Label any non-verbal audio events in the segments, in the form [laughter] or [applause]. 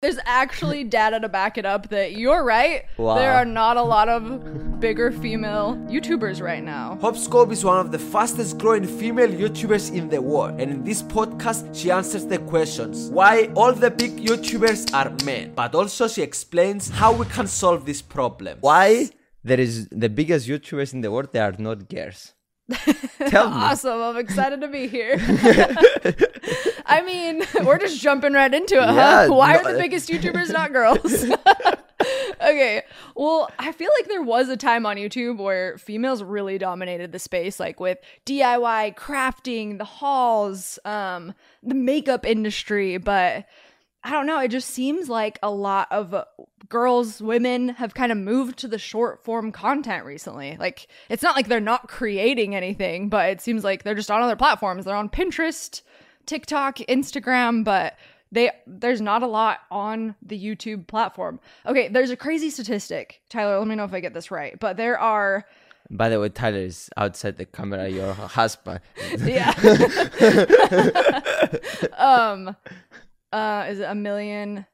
There's actually data to back it up that you're right. Wow. There are not a lot of bigger female YouTubers right now. HopeScope is one of the fastest growing female YouTubers in the world, and in this podcast, she answers the questions why all the big YouTubers are men, but also she explains how we can solve this problem. Why there is the biggest YouTubers in the world, they are not girls. [laughs] Tell me. Awesome. I'm excited to be here. [laughs] I mean, [laughs] we're just jumping right into it, Yeah, huh? Why no- are the biggest [laughs] YouTubers not girls? [laughs] okay. Well, I feel like there was a time on YouTube where females really dominated the space, like with DIY, crafting, the hauls, um, the makeup industry, but I don't know. It just seems like a lot of girls, women have kind of moved to the short form content recently. Like, it's not like they're not creating anything, but it seems like they're just on other platforms. They're on Pinterest, TikTok, Instagram, but they there's not a lot on the YouTube platform. Okay, there's a crazy statistic. Tyler, let me know if I get this right. But there are By the way, Tyler is outside the camera, your husband. yeah. [laughs] [laughs] um uh is it a million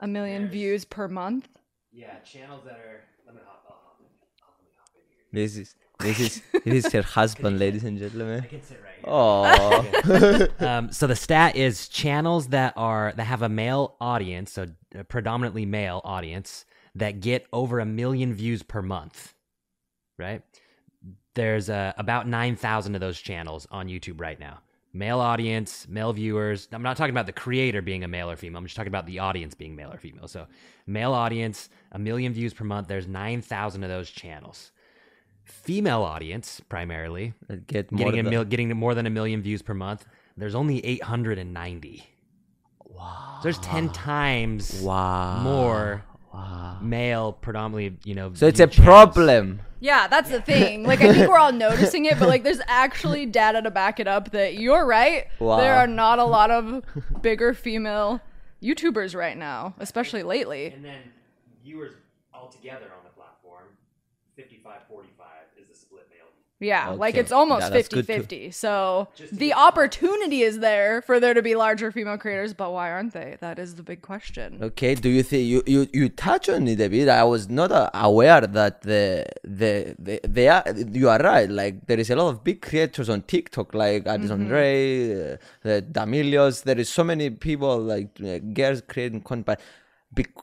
a million views per month? Yeah, channels that are. Let me hop. I'll hop in. I'll, let hop in here. This is this is this is her husband, ladies and gentlemen. I can sit right here. Oh, [laughs] um, so the stat is channels that are that have a male audience, so a predominantly male audience that get over a million views per month, right? There's uh, about nine thousand of those channels on YouTube right now. Male audience, male viewers. I'm not talking about the creator being a male or female. I'm just talking about the audience being male or female. So, male audience, a million views per month. There's nine thousand of those channels. Female audience, primarily, uh, get more getting a than- mil- getting more than a million views per month. There's only 890. Wow. So there's 10 times Wow. more Wow. male, predominantly, you know. So it's a viewed channels. problem. Yeah, that's the thing. Like I think we're all noticing it, but like there's actually data to back it up that you're right. Wow. There are not a lot of bigger female YouTubers right now, especially lately. And then viewers altogether on the platform, 55 45 is the split male. Yeah, like it's almost Yeah, that's 50 good 50. So the opportunity is there for there to be larger female creators, but why aren't they? That is the big question. Okay, do you think you you you touch on it a bit? I was not uh, aware that the the the they are you are right. Like there is a lot of big creators on TikTok, like Addison Rae, uh, the D'Amelios. There is so many people like uh, girls creating content, but bec-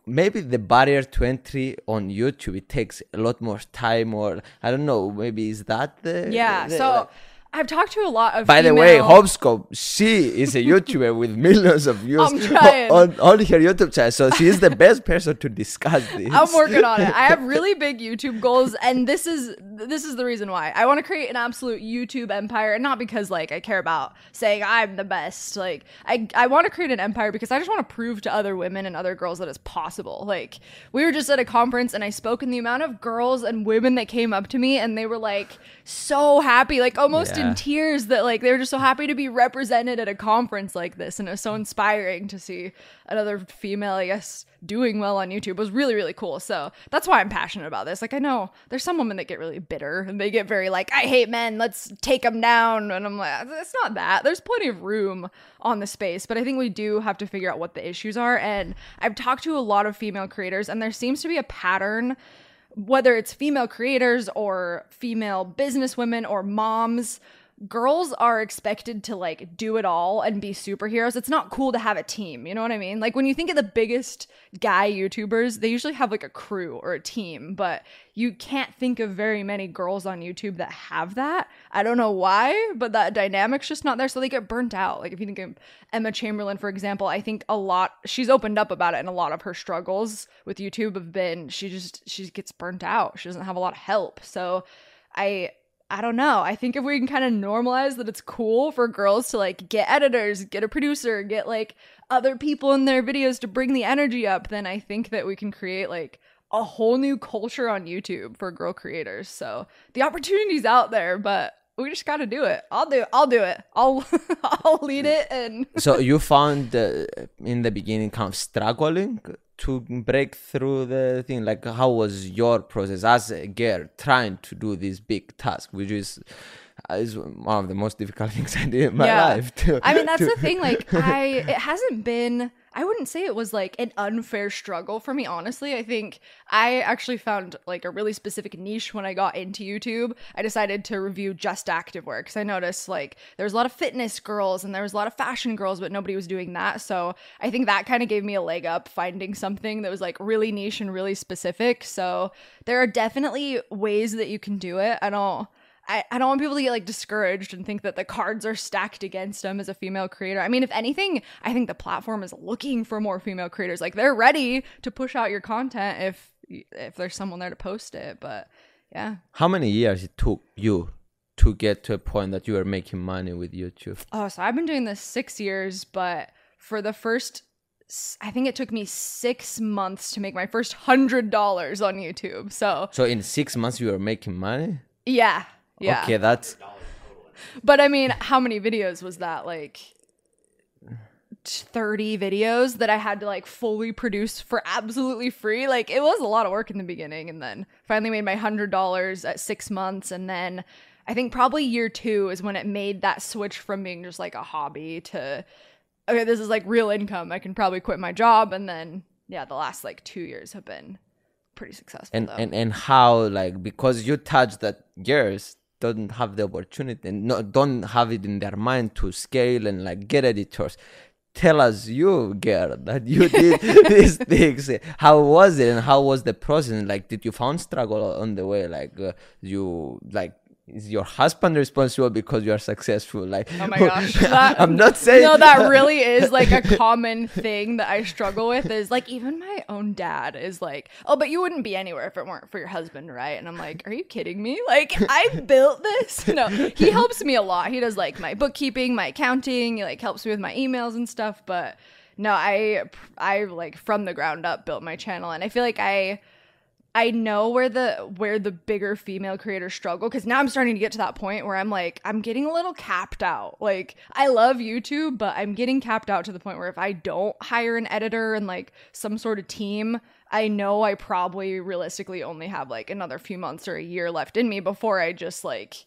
maybe the barrier to entry on YouTube it takes a lot more time, or I don't know. Maybe is that the Yeah, the- so I've talked to a lot of people. By the way, female- HopeScope, she is a YouTuber [laughs] with millions of views on, on her YouTube channel. So she is the best person to discuss [laughs] this. I'm working on it. I have really [laughs] big YouTube goals, and this is this is the reason why I want to create an absolute YouTube empire, and not because like I care about saying I'm the best. Like I I want to create an empire because I just want to prove to other women and other girls that it's possible. Like we were just at a conference, and I spoke, and the amount of girls and women that came up to me, and they were like so happy, like almost Yeah. In tears that like they were just so happy to be represented at a conference like this, and it was so inspiring to see another female, I guess, doing well on YouTube. It was really really cool. So that's why I'm passionate about this. Like I know there's some women that get really bitter and they get very like I hate men. Let's take them down, and I'm like it's not that. There's plenty of room on the space, but I think we do have to figure out what the issues are. And I've talked to a lot of female creators, and there seems to be a pattern whether it's female creators or female businesswomen or moms girls are expected to like do it all and be superheroes. It's not cool to have a team you know what i mean? Like when you think of the biggest guy youtubers they usually have like a crew or a team but you can't think of very many girls on youtube that have that. I don't know why but that dynamic's just not there so they get burnt out. Like if you think of emma chamberlain for example i think a lot she's opened up about it and a lot of her struggles with youtube have been she just she gets burnt out. She doesn't have a lot of help. So i I don't know. I think if we can kind of normalize that it's cool for girls to like get editors, get a producer, get like other people in their videos to bring the energy up, then I think that we can create like a whole new culture on YouTube for girl creators. So the opportunity's out there, but we just got to do it. I'll do I'll do it. I'll [laughs] I'll lead it and [laughs] so you found uh, in the beginning kind of struggling to break through the thing like how was your process as a girl trying to do this big task which is uh, is one of the most difficult [laughs] things i did in my Yeah. life to, I mean, that's to- the thing. Like, I it hasn't been. I wouldn't say it was like an unfair struggle for me, honestly. I think I actually found like a really specific niche when I got into YouTube. I decided to review just activewear because I noticed like there was a lot of fitness girls and there was a lot of fashion girls, but nobody was doing that. So I think that kind of gave me a leg up finding something that was like really niche and really specific. So there are definitely ways that you can do it. I don't. I, I don't want people to get like discouraged and think that the cards are stacked against them as a female creator. I mean, if anything, I think the platform is looking for more female creators. Like they're ready to push out your content if if there's someone there to post it. But yeah. How many years it took you to get to a point that you were making money with YouTube? Oh, so I've been doing this six years, but for the first I think it took me six months to make my first hundred dollars on YouTube. So So in six months you were making money? yeah, yeah. Okay, that's But I mean, how many videos was that? Like 30 videos that I had to like fully produce for absolutely free. Like it was a lot of work in the beginning and then finally made my $100 at 6 months and then I think probably year 2 is when it made that switch from being just like a hobby to okay, this is like real income. I can probably quit my job and then yeah, the last like 2 years have been pretty successful and though. and and how like because you touched that girls don't have the opportunity and no, don't have it in their mind to scale and like get editors. Tell us you girl that you did [laughs] [laughs] these things. How was it and how was the process? Like did you found struggle on the way? Like uh, you like is your husband responsible because you are successful like Oh my [laughs] gosh. That- i'm not saying no, that really is like a [laughs] common thing that I struggle with is like even my own dad is like, "Oh, but you wouldn't be anywhere if it weren't for your husband, right?" And I'm like, "Are you kidding me? Like I built this?" [laughs] No. He helps me a lot. He does like my bookkeeping, my accounting, he like helps me with my emails and stuff, but no, I I like from the ground up built my channel and I feel like I I know where the where the bigger female creators struggle because now I'm starting to get to that point where I'm like I'm getting a little capped out. Like I love YouTube, but I'm getting capped out to the point where if I don't hire an editor and like some sort of team, I know I probably realistically only have like another few months or a year left in me before I just like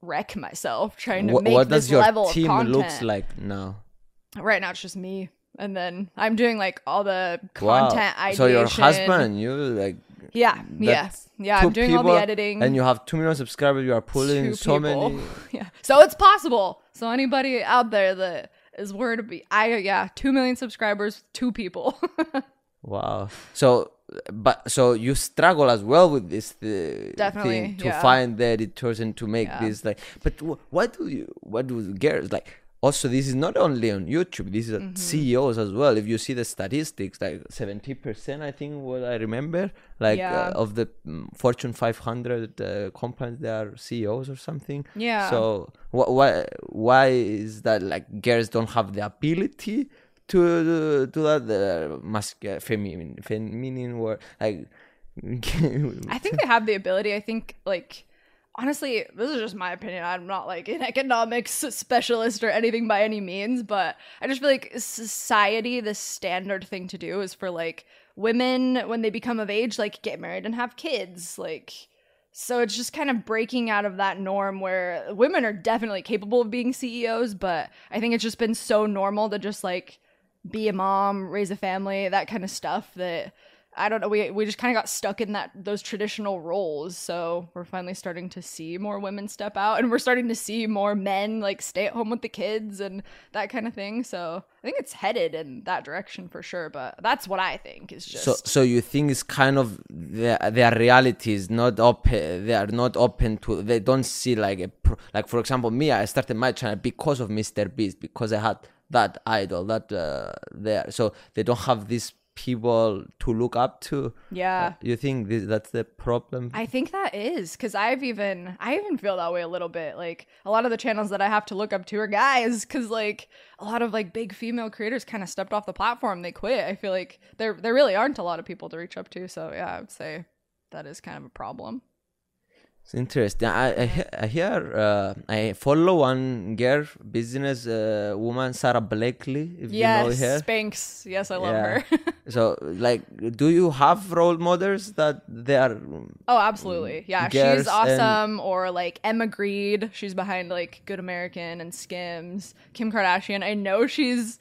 wreck myself trying to what, make what this does your level team of content. looks like now Right now it's just me. And then I'm doing like all the Wow. content ideation. so your husband you like Yeah, That's yeah. I'm doing all the editing. and you have two million subscribers you are pulling two so people. many [laughs] Yeah, so it's possible. So anybody out there that is where to be, I yeah, two million subscribers, two people. [laughs] Wow. So, but so you struggle as well with this uh, Definitely, thing to yeah. find the editors and to make Yeah. this like. But wh- what do you? What do girls like? Also, this is not only on YouTube. This is Mm-hmm. CEOs as well. If you see the statistics, like seventy percent, I think what I remember, like Yeah. uh, of the mm, Fortune five hundred uh, companies, they are CEOs or something. Yeah. So wh- why why is that? Like girls don't have the ability to do that uh, masculine feminine feminine word like [laughs] I think they have the ability. I think like honestly, this is just my opinion. I'm not like an economics specialist or anything by any means, but I just feel like society, the standard thing to do is for like women when they become of age, like get married and have kids, like. So it's just kind of breaking out of that norm where women are definitely capable of being CEOs, but I think it's just been so normal to just like be a mom, raise a family, that kind of stuff that I don't know, we we just kind of got stuck in that those traditional roles. So we're finally starting to see more women step out and we're starting to see more men like stay at home with the kids and that kind of thing. So I think it's headed in that direction for sure, but that's what I think is just so so you think it's kind of their their reality is not open they are not open to they don't see like a pro, like for example me i started my channel because of mr beast because i had that idol that uh, there so they don't have these people to look up to yeah. Uh, you think this, that's the problem I think that is because I've even I even feel that way a little bit. Like a lot of the channels that I have to look up to are guys because like a lot of like big female creators kind of stepped off the platform. They quit. I feel like there there really aren't a lot of people to reach up to. So yeah, I would say that is kind of a problem. It's interesting. I I, I hear uh, I follow one girl, business uh, woman, Sara Blakely. If yes, you know her. Spanx. Yes, I love Yeah. her. [laughs] So, like, do you have role models that they are? oh, absolutely. Yeah, she's and- awesome. Or like Emma Grede. She's behind like Good American and Skims. Kim Kardashian. I know she's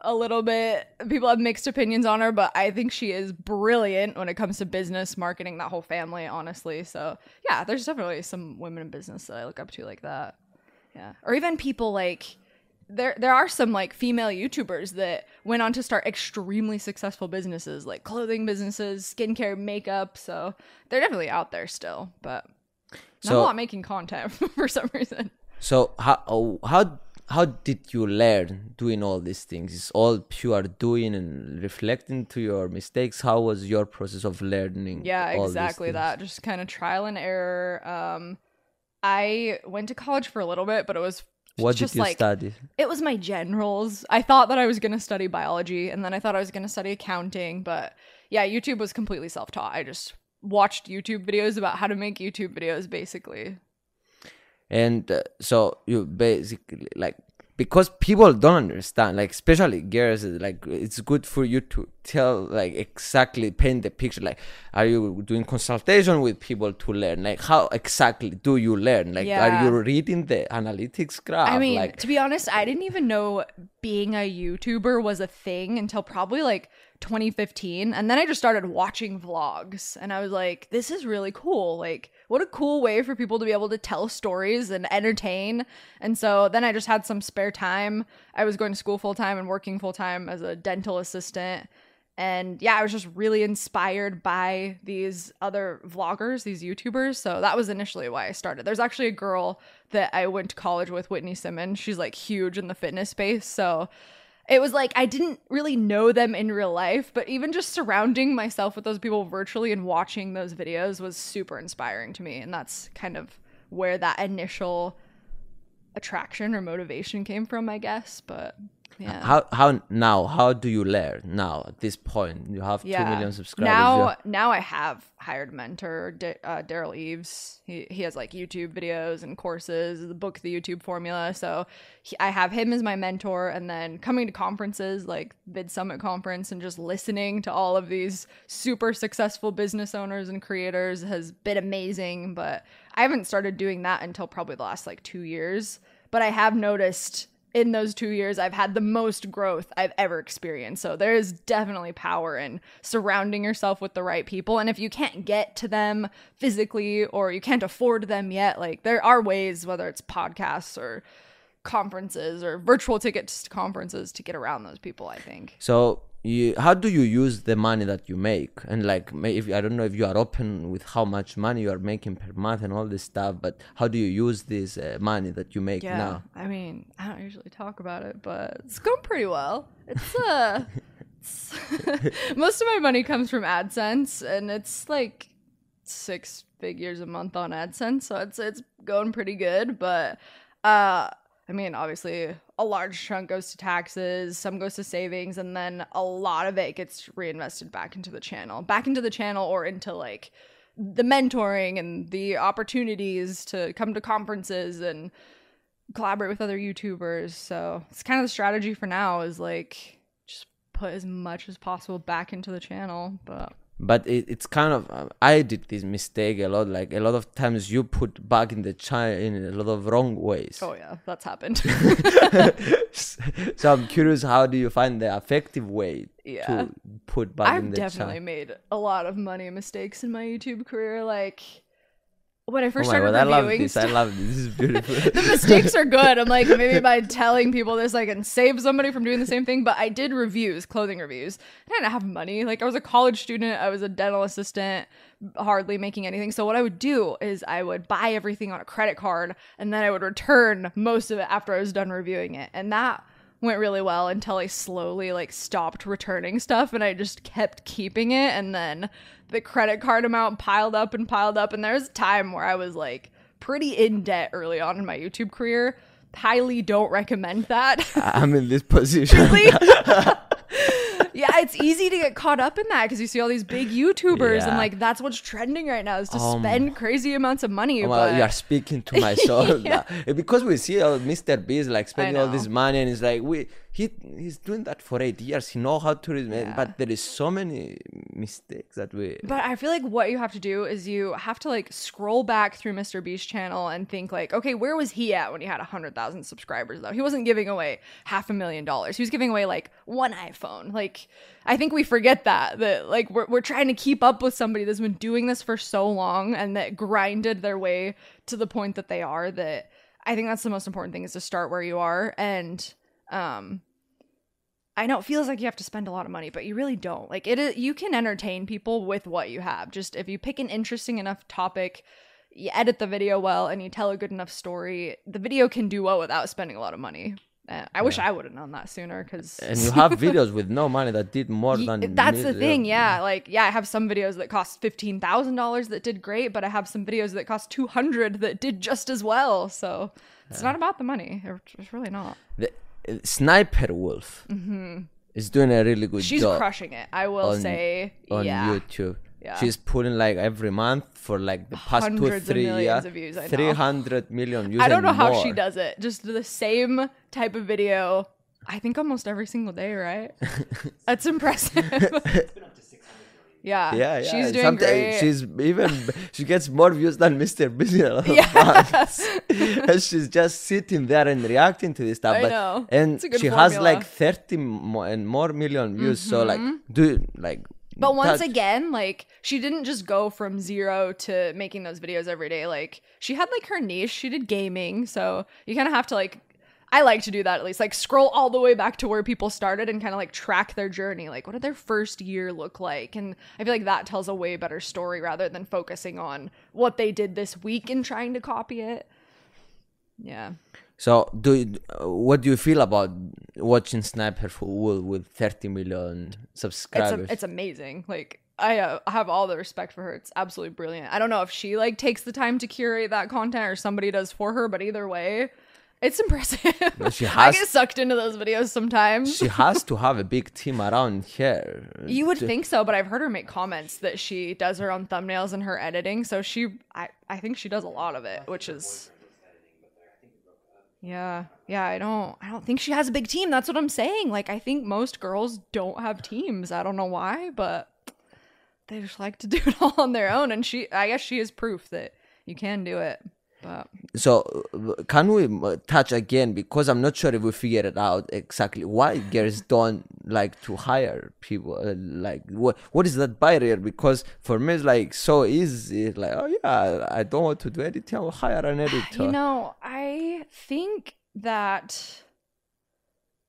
a little bit people have mixed opinions on her, but I think she is brilliant when it comes to business, marketing, that whole family, honestly. So yeah, there's definitely some women in business that I look up to like that. Yeah. Or even people like there there are some like female YouTubers that went on to start extremely successful businesses like clothing businesses, skincare, makeup. So they're definitely out there still, but not So- a lot making content [laughs] for some reason. So how oh, how how did you learn doing all these things? It's all pure doing and reflecting to your mistakes. How was your process of learning? Yeah, exactly that. Just kind of trial and error. Um, I went to college for a little bit, but it was What just did you like study? it was my generals. I thought that I was going to study biology and then I thought I was going to study accounting, but yeah, YouTube was completely self-taught. I just watched YouTube videos about how to make YouTube videos basically. And uh, so you basically like because people don't understand like especially girls like it's good for you to tell like exactly paint the picture like are you doing consultation with people to learn like how exactly do you learn like Yeah. are you reading the analytics graph I mean, like to be honest, I didn't even know being a YouTuber was a thing until probably like 2015. And then I just started watching vlogs and I was like, this is really cool. Like, what a cool way for people to be able to tell stories and entertain. And so then I just had some spare time. I was going to school full time and working full time as a dental assistant. And yeah, I was just really inspired by these other vloggers, these YouTubers. So that was initially why I started. There's actually a girl that I went to college with, Whitney Simmons. She's like huge in the fitness space. So it was like I didn't really know them in real life, but even just surrounding myself with those people virtually and watching those videos was super inspiring to me. And that's kind of where that initial attraction or motivation came from, I guess. But yeah. how how now how do you learn now at this point you have two million subscribers Now, have- now I have hired a mentor, D- uh, Derral Eves. He he has like YouTube videos and courses, the book, the YouTube formula. So he, I have him as my mentor, and then coming to conferences like VidSummit conference and just listening to all of these super successful business owners and creators has been amazing. But I haven't started doing that until probably the last like two years. But I have noticed in those two years, I've had the most growth I've ever experienced. So there is definitely power in surrounding yourself with the right people. And if you can't get to them physically or you can't afford them yet, like there are ways, whether it's podcasts or conferences or virtual tickets to conferences to get around those people, I think. So you, how do you use the money that you make? And like, if I don't know if you are open with how much money you are making per month and all this stuff, but how do you use this uh, money that you make Yeah. now? I mean, I don't usually talk about it, but it's going pretty well. It's uh it's [laughs] most of my money comes from AdSense and it's like six figures a month on AdSense, so it's it's going pretty good, but uh I mean, obviously, a large chunk goes to taxes, some goes to savings, and then a lot of it gets reinvested back into the channel, back into the channel or into like the mentoring and the opportunities to come to conferences and collaborate with other YouTubers. So it's kind of the strategy for now is like just put as much as possible back into the channel. But But it, it's kind of uh, I did this mistake a lot. Like a lot of times you put back in the channel in a lot of wrong ways. oh yeah, that's happened. [laughs] so I'm curious, how do you find the effective way Yeah. to put back in I've definitely made a lot of money mistakes in my YouTube career. Like when I Oh first my started god, I love reviewing this! I love this. This is beautiful. [laughs] the mistakes are good. I'm like, maybe [laughs] by telling people this, I can save somebody from doing the same thing. But I did reviews, clothing reviews. I didn't have money. Like, I was a college student, I was a dental assistant, hardly making anything. So, what I would do is I would buy everything on a credit card and then I would return most of it after I was done reviewing it. And that went really well until I slowly like stopped returning stuff and I just kept keeping it and then the credit card amount piled up and piled up and there was a time where I was like pretty in debt early on in my YouTube career. Highly don't recommend that. I'm in this position. [laughs] [laughs] yeah, it's easy to get caught up in that because you see all these big YouTubers and like that's what's trending right now is to Um, spend crazy amounts of money. well, but you are speaking to [laughs] my soul Yeah. Eh, because we see uh, all Mr. Beast like spending all this money, and it's like we he he's doing that for eight years. He know how to, read, Yeah. but there is so many mistakes that we. But I feel like what you have to do is you have to like scroll back through Mr. Beast channel and think like, okay, where was he at when he had a hundred thousand subscribers though? He wasn't giving away half a million dollars. He was giving away like one iPhone. Like I think we forget that that like we're we're trying to keep up with somebody that's been doing this for so long and that grinded their way to the point that they are. That I think that's the most important thing is to start where you are and um I know it feels like you have to spend a lot of money, but you really don't. Like it is, you can entertain people with what you have. Just if you pick an interesting enough topic, you edit the video well, and you tell a good enough story, the video can do well without spending a lot of money. Uh, I wish I would have known that sooner because and you have videos with no money that did more than that's the thing yeah like yeah i have some videos that cost $15000 that did great but i have some videos that cost 200 that did just as well so it's not about the money it's really not. The, uh, Sniper Wolf is doing a really good Mm-hmm. she's job crushing it i will on- say on yeah. YouTube. Yeah. She's pulling like every month for like the past two Hundreds of three millions years, of views, I know. three hundred million views. I don't know and how she does it. Just the same type of video. I think almost every single day, right? [laughs] That's impressive. [laughs] yeah, Yeah, yeah. she's doing Sometimes great. She's even she gets more views than Mr. Beast. in a lot of [laughs] yes, and she's just sitting there and reacting to this stuff. I but, know. And It's a good she has formula. Mm-hmm. like 30 mo- and more million views. So like, do like. But once that- again, like she didn't just go from zero to making those videos every day. Like she had like her niche. She did gaming, so you kind of have to like. I like to do that at least, like scroll all the way back to where people started and kind of like track their journey. Like, what did their first year look like? And I feel like that tells a way better story rather than focusing on what they did this week and trying to copy it. Yeah. So, do you, what do you feel about watching Sniper Wolf with 30 million it's subscribers? a, it's amazing. Like I uh, have all the respect for her. It's absolutely brilliant. I don't know if she like takes the time to curate that content or somebody does for her, but either way, it's [laughs] impressive. she I get sucked into those videos sometimes. she [laughs] has to have a big team around here. you would to- think so, but I've heard her make comments that she does her own thumbnails and her editing. So she, I, I think she does a lot of it, which is. Yeah, yeah. I don't, I don't think she has a big team. That's what I'm saying. Like, I think most girls don't have teams. I don't know why, but they just like to [laughs] do it all on their own. And she, I guess, she is proof that you can do it. But So, can we touch again? Because I'm not sure if we figured it out exactly why girls don't like to hire people. Uh, like, what what is that barrier? Because for me, it's like so easy. Like, oh yeah, I don't want to do editing. I'll hire an [sighs] editor. You know, I think that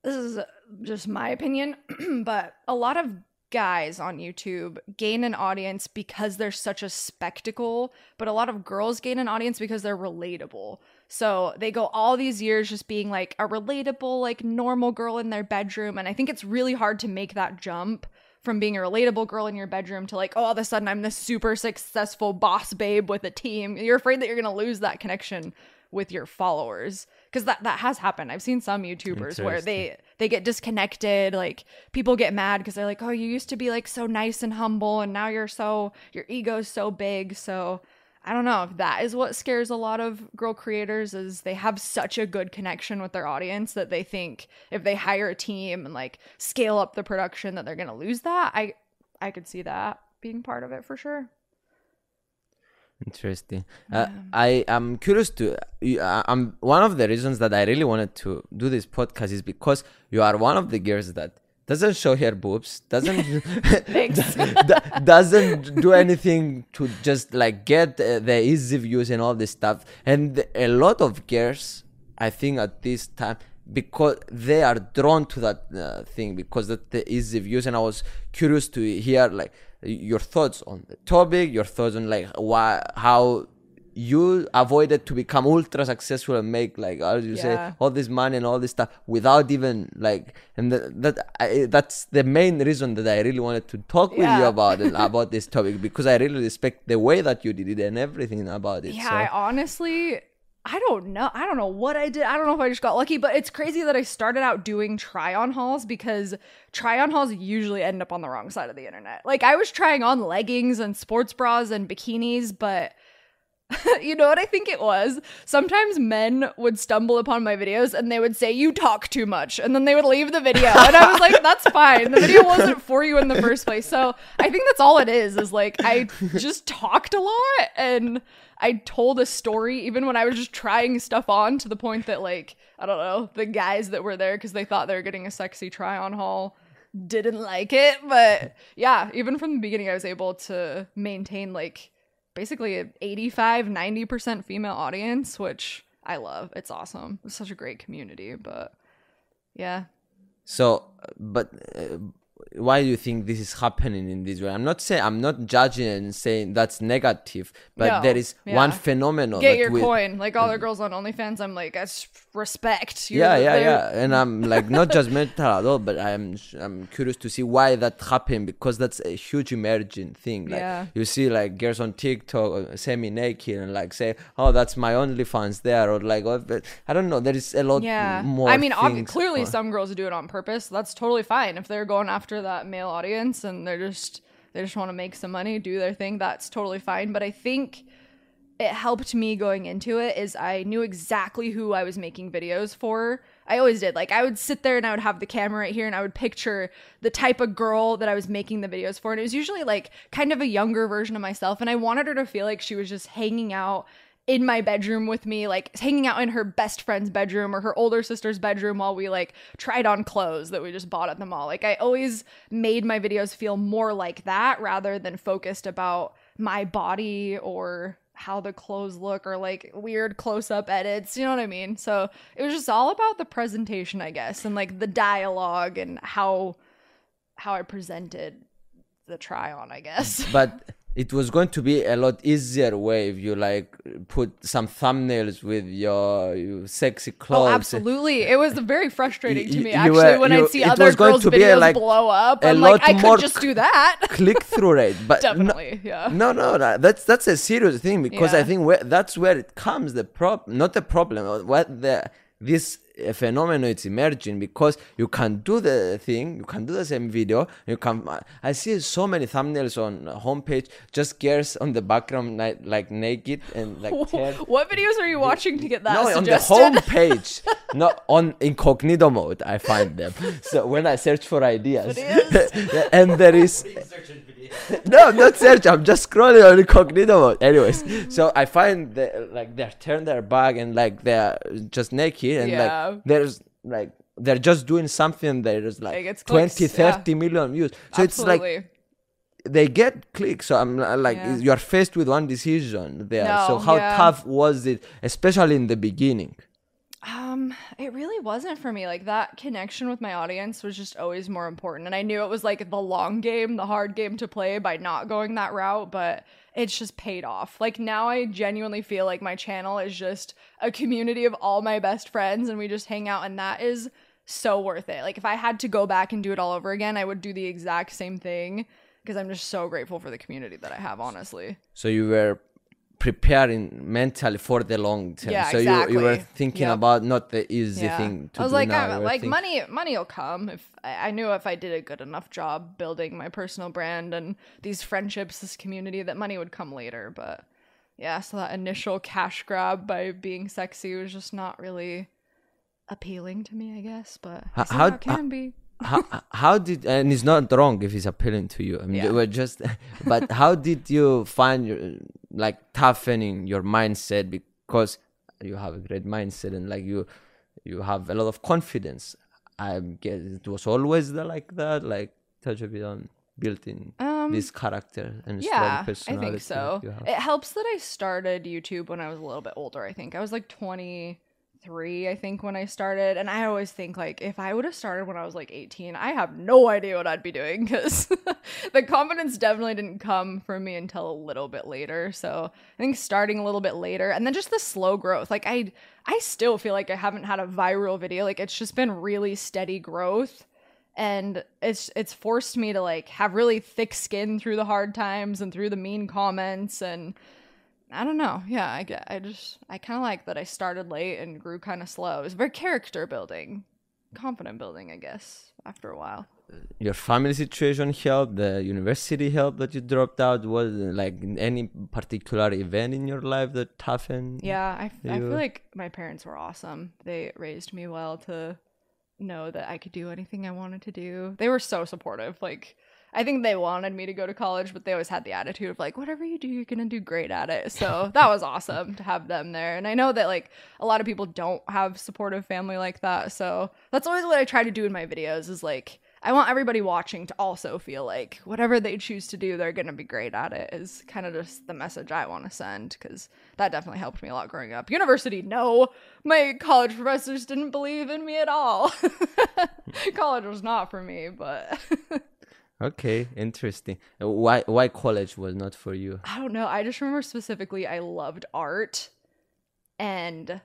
this is just my opinion, [clears throat] but a lot of guys on YouTube gain an audience because they're such a spectacle, but a lot of girls gain an audience because they're relatable. So they go all these years just being like a relatable, like normal girl in their bedroom. And I think it's really hard to make that jump from being a relatable girl in your bedroom to like, oh, all of a sudden I'm this super successful boss babe with a team. You're afraid that you're going to lose that connection with your followers because that that has happened. I've seen some YouTubers where they they get disconnected. Like people get mad because they're like, "Oh, you used to be like so nice and humble, and now you're so your ego's so big." So I don't know if that is what scares a lot of girl creators is they have such a good connection with their audience that they think if they hire a team and like scale up the production that they're gonna lose that. I I could see that being part of it for sure. Interesting. Uh, I am curious to. uh, I'm one of the reasons that I really wanted to do this podcast is because you are one of the girls that doesn't show her boobs, doesn't [laughs] [laughs] [laughs] doesn't do anything to just like get uh, the easy views and all this stuff. And a lot of girls, I think, at this time because they are drawn to that uh, thing because that the easy views and i was curious to hear like your thoughts on the topic your thoughts on like why how you avoided to become ultra successful and make like as you Yeah. say all this money and all this stuff without even like and that, that I, that's the main reason that i really wanted to talk with you about it [laughs] about this topic because i really respect the way that you did it and everything about it Yeah, so. I honestly, I don't know. I don't know what I did. I don't know if I just got lucky, but it's crazy that I started out doing try on hauls because try on hauls usually end up on the wrong side of the internet. Like I was trying on leggings and sports bras and bikinis, but [laughs] you know what I think it was? Sometimes men would stumble upon my videos and they would say, You talk too much. And then they would leave the video. And I was like, [laughs] That's fine. The video wasn't for you in the first place. So I think that's all it is, is like I [laughs] just talked a lot and I told a story even when I was just trying stuff on to the point that, like, I don't know, the guys that were there because they thought they were getting a sexy try on haul didn't like it. But yeah, even from the beginning, I was able to maintain like basically an 85 90% female audience which i love. It's awesome. It's such a great community but yeah. So, but uh, why do you think this is happening in this way? I'm not saying I'm not judging and saying that's negative, but No, there is yeah. one phenomenon. get your we- coin like all the girls on onlyfans i'm like i respect You're Yeah, yeah, they're- yeah, and I'm like not [laughs] judgmental at all, but I'm I'm curious to see why that happened because that's a huge emerging thing. Like Yeah. you see like girls on TikTok uh, semi naked and like say, "Oh, that's my OnlyFans there," or like, oh, I don't know. There is a lot yeah more. i mean obvi- clearly for- some girls do it on purpose that's totally fine if they're going after that male audience and they're just they just want to make some money do their thing that's totally fine but i think it helped me going into it is I knew exactly who I was making videos for. I always did. Like I would sit there and I would have the camera right here and I would picture the type of girl that I was making the videos for. And it was usually like kind of a younger version of myself. And I wanted her to feel like she was just hanging out in my bedroom with me, like hanging out in her best friend's bedroom or her older sister's bedroom while we like tried on clothes that we just bought at the mall. Like I always made my videos feel more like that rather than focused about my body or how the clothes look or like weird close up edits. You know what I mean? So it was just all about the presentation, I guess, and like the dialogue and how how I presented the try on, I guess. but it was going to be a lot easier way if you like put some thumbnails with your, your sexy oh, clothes. Oh, absolutely. It was very frustrating to me you actually were- when I'd see other girls' videos like, blow up. I'm like, I could just do that. [laughs] click through rate, but no- Definitely, yeah. No, no, no, that's that's a serious thing because I think where, that's where it comes the problem, not the problem. What the this uh, phenomenon it's emerging because you can do the thing, you can do the same video, you can. I see so many thumbnails on homepage, just girls on the background ni- like naked and like. [laughs] tear- what videos are you watching to get that no, on the homepage [laughs] not on incognito mode. I find them. So when I search for ideas, [laughs] and there is no, not search. I'm just scrolling on incognito mode. Anyways, so I find that like they're turned their back and like they're just naked and Yeah. like there's like they're just doing something there's like, Like, it's 20 clicks, yeah. 30 million views so it's like they get clicks so i'm uh, like Yeah. you're faced with one decision there so how yeah. tough was it especially in the beginning Um, it really wasn't for me. Like that connection with my audience was just always more important. And I knew it was like the long game, the hard game to play by not going that route, but it's just paid off. Like now I genuinely feel like my channel is just a community of all my best friends and we just hang out and that is so worth it. Like if I had to go back and do it all over again, I would do the exact same thing because I'm just so grateful for the community that I have, honestly. so you were preparing mentally for the long term Yeah, so you, you were thinking Yep. about not the easy thing to do. I was do like, now. Like think- money, money will come if I, knew if I did a good enough job building my personal brand and these friendships, this community, that money would come later. But yeah, so that initial cash grab by being sexy was just not really appealing to me, I guess. But I how- how it can be. How, how did and it's not wrong if it's appealing to you i mean Yeah. we're just [laughs] but how did you find your like toughening your mindset because you have a great mindset and like you you have a lot of confidence i guess it was always the, like that like touch a bit on building Um, this character and Yeah, I think so. It helps that I started YouTube when I was a little bit older. I think I was like 23, I think, when I started. And I always think, like, if I would have started when I was like 18, I have no idea what I'd be doing because [laughs] the confidence definitely didn't come from me until a little bit later. So I think starting a little bit later and then just the slow growth. Like, I, I still feel like I haven't had a viral video. Like, it's just been really steady growth and it's it's forced me to like have really thick skin through the hard times and through the mean comments and I don't know. Yeah, I get I just I kind of like that I started late and grew kind of slow. It was very character building, confident building, I guess, after a while. your family situation helped, the university helped that you dropped out. Was like any particular event in your life that happened? Yeah, i feel like my parents were awesome. They raised me well to know that I could do anything I wanted to do. They were so supportive. Like, I think they wanted me to go to college, but they always had the attitude of like, whatever you do, you're gonna do great at it. So [laughs] that was awesome to have them there. And I know that like a lot of people don't have supportive family like that. So that's always what I try to do in my videos is like I want everybody watching to also feel like whatever they choose to do, they're gonna be great at it. Is kind of just the message I want to send because that definitely helped me a lot growing up. University, no, my college professors didn't believe in me at all. [laughs] [laughs] college was not for me, but Okay, interesting. Why why college was not for you? I don't know. I just remember specifically I loved art and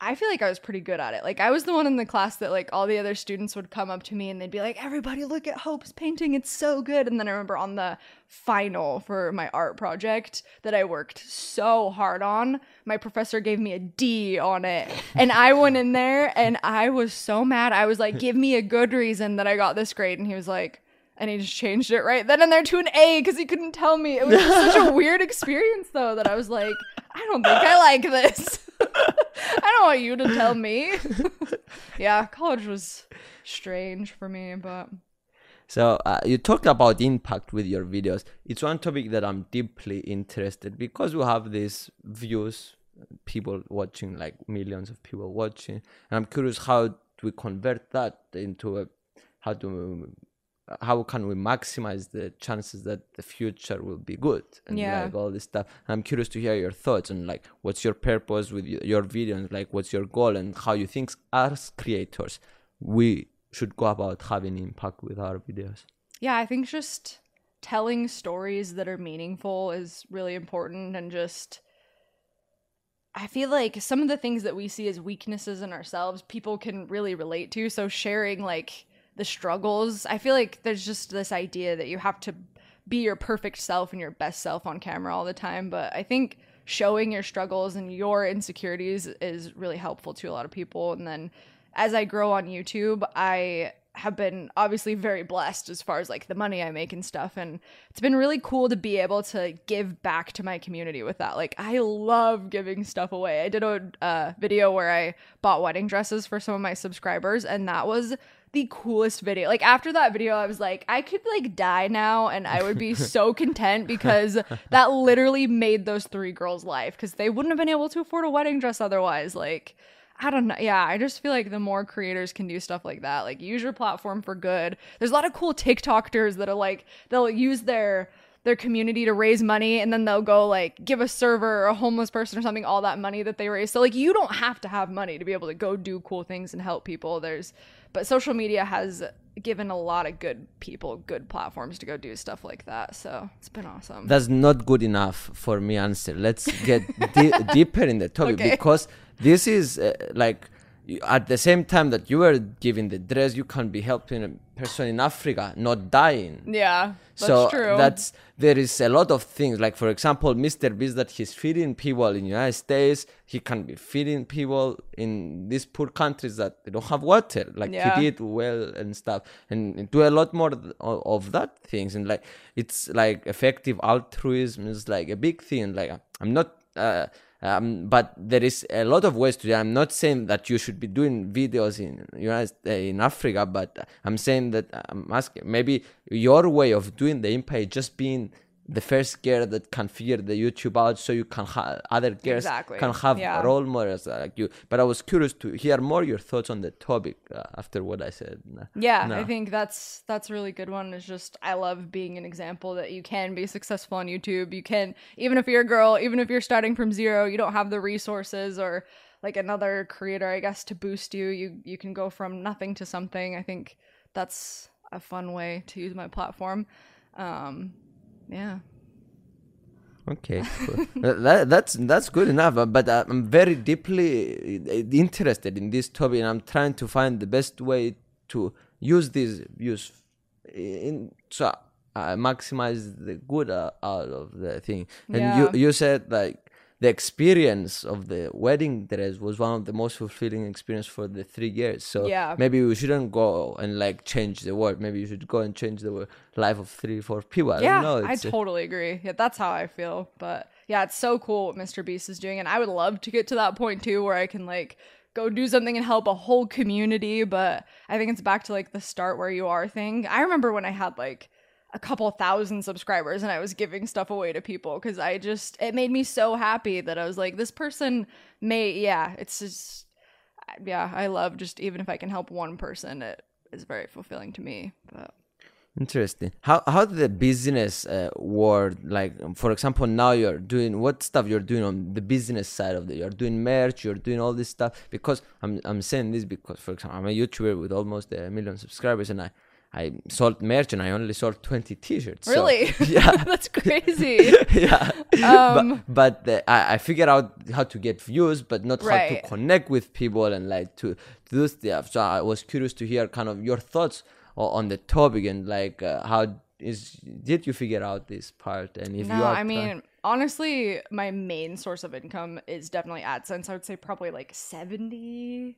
I feel like I was pretty good at it. Like I was the one in the class that like all the other students would come up to me and they'd be like, "Everybody look at Hope's painting. It's so good." And then I remember on the final for my art project that I worked so hard on, my professor gave me a D on it. And I went in there and I was so mad. I was like, "Give me a good reason that I got this grade." And he was like, and he just changed it right then and there to an A because he couldn't tell me. It was just such a [laughs] weird experience though that I was like, I don't think I like this. [laughs] I don't want you to tell me. [laughs] yeah, college was strange for me, but So uh, you talked about impact with your videos. It's one topic that I'm deeply interested because we have these views, people watching, like millions of people watching, and I'm curious how we convert that into a how to how can we maximize the chances that the future will be good and Yeah. like all this stuff i'm curious to hear your thoughts on like what's your purpose with your videos like what's your goal and how you think as creators we should go about having impact with our videos yeah, I think just telling stories that are meaningful is really important and just I feel like some of the things that we see as weaknesses in ourselves, people can really relate to. So sharing like the struggles, I feel like there's just this idea that you have to be your perfect self and your best self on camera all the time. But I think showing your struggles and your insecurities is really helpful to a lot of people. And then as I grow on YouTube, I have been obviously very blessed as far as like the money I make and stuff. And it's been really cool to be able to give back to my community with that. Like, I love giving stuff away. I did a uh, video where I bought wedding dresses for some of my subscribers, and that was the coolest video. Like after that video, I was like, I could like die now and I would be [laughs] so content because that literally made those three girls' life because they wouldn't have been able to afford a wedding dress otherwise. Like, I don't know. Yeah, I just feel like the more creators can do stuff like that, like use your platform for good. There's a lot of cool TikTokers that are like they'll use their their community to raise money and then they'll go like give a server or a homeless person or something all that money that they raise. So like you don't have to have money to be able to go do cool things and help people. There's but social media has given a lot of good people good platforms to go do stuff like that. So it's been awesome. that's not good enough for me answer let's get di- [laughs] deeper in the topic Okay. because this is uh, like you- at the same time that you are giving the dress you can be helping a person in africa not dying. Yeah, that's so true. that's there is a lot of things. Like for example mr beast that he's feeding people in united states he can be feeding people in these poor countries that they don't have water. Like Yeah. he did well and stuff. And do a lot more of that things. And like it's like effective altruism is like a big thing. Like i'm not uh, um, but there is a lot of ways to. I'm not saying that you should be doing videos in United, uh, in Africa, but I'm saying that I'm asking maybe your way of doing the impact just being the first girl that can figure the YouTube out, so you can have other girls Exactly. can have Yeah. role models like you. But I was curious to hear more your thoughts on the topic uh, after what I said. Yeah, No. I think that's that's a really good one. Is just I love being an example that you can be successful on YouTube. You can even if you're a girl, even if you're starting from zero, you don't have the resources or like another creator, I guess, to boost you. You you can go from nothing to something. I think that's a fun way to use my platform. Um, yeah. Okay, cool. [laughs] that, that- that's that's good enough. uh, But uh, I'm very deeply uh, interested in this topic, and I'm trying to find the best way to use these views in so I maximize the good uh, out of the thing. And Yeah. you you said like the experience of the wedding dress was one of the most fulfilling experience for the three years. So Yeah. maybe we shouldn't go and like change the world. Maybe you should go and change the life of three, four people. I yeah, don't know. I totally agree. Yeah, that's how I feel. But yeah, it's so cool what Mr. Beast is doing, and I would love to get to that point too, where I can like go do something and help a whole community. But I think it's back to like the start where you are thing. I remember when I had like a couple thousand subscribers and I was giving stuff away to people because I just it made me so happy that I was like, this person may yeah, it's just yeah, I love just even if I can help one person, it is very fulfilling to me. But Interesting. How how the business uh, world like for example now you're doing what stuff you're doing on the business side of the you're doing merch you're doing all this stuff because I'm I'm saying this because for example I'm a YouTuber with almost a million subscribers and I I sold merch and I only sold 20 t-shirts. so- Really? [laughs] [laughs] yeah. That's [laughs] crazy. yeah. Um, but but uh, I, I figured out how to get views, but not how to connect with people and like to, to do stuff. So I was curious to hear kind of your thoughts on the topic and like uh, how is did you figure out this part and if no, you are I mean, honestly, my main source of income is definitely AdSense. I would say probably like 70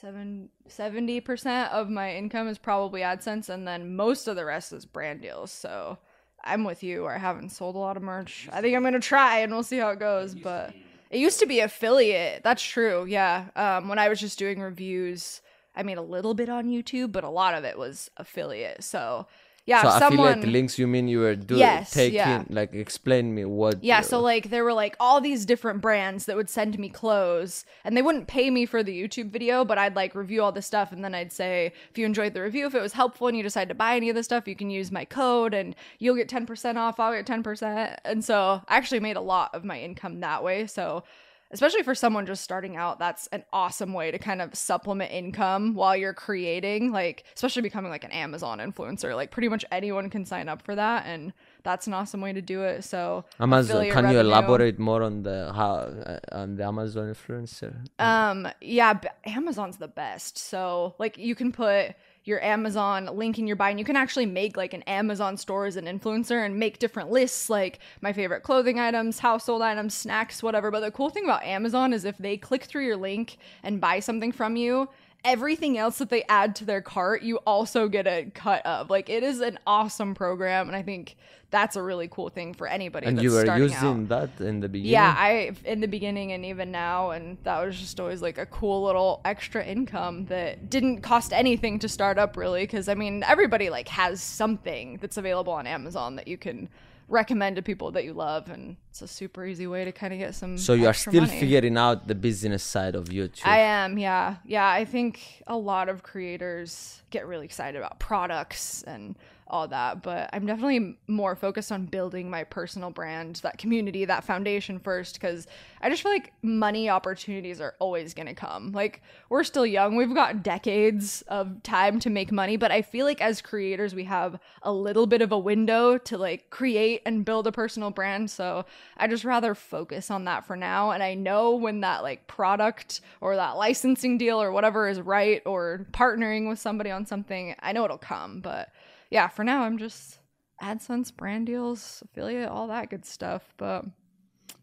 seven- 70% of my income is probably AdSense and then most of the rest is brand deals. So, I'm with you. I haven't sold a lot of merch. I think I'm going to try and we'll see how it goes, but it used to be affiliate. That's true. Yeah. Um when I was just doing reviews, I made a little bit on YouTube, but a lot of it was affiliate. So, yeah, so if affiliate someone links you mean you were doing Yes, taking yeah. like explain me what Yeah, uh, so like there were like all these different brands that would send me clothes and they wouldn't pay me for the YouTube video, but I'd like review all this stuff and then I'd say if you enjoyed the review, if it was helpful and you decide to buy any of this stuff, you can use my code and you'll get 10% off, I'll get 10%. And so I actually made a lot of my income that way. So especially for someone just starting out, that's an awesome way to kind of supplement income while you're creating, like especially becoming like an Amazon influencer. Like pretty much anyone can sign up for that and that's an awesome way to do it. So Amazon can you elaborate more on the how uh, on the Amazon influencer Um, yeah, b- Amazon's the best. So, like, you can put your Amazon link in your bio, and you can actually make like an Amazon store as an influencer and make different lists, like my favorite clothing items, household items, snacks, whatever. But the cool thing about Amazon is if they click through your link and buy something from you, everything else that they add to their cart, you also get a cut of. Like, it is an awesome program, and I think that's a really cool thing for anybody. and you were using out. that in the beginning Yeah, I in the beginning and even now, and that was just always like a cool little extra income that didn't cost anything to start up really. Because I mean, everybody like has something that's available on Amazon that you can recommend to people that you love, and it's a super easy way to kind of get some. so you are still money. figuring out the business side of YouTube I am, yeah. Yeah, I think a lot of creators get really excited about products and all that, but I'm definitely more focused on building my personal brand, that community, that foundation first cuz I just feel like money opportunities are always going to come. Like we're still young, we've got decades of time to make money, but I feel like as creators we have a little bit of a window to like create and build a personal brand, so I just rather focus on that for now and I know when that like product or that licensing deal or whatever is right or partnering with somebody on something, I know it'll come, but yeah, for now I'm just AdSense brand deals, affiliate, all that good stuff, but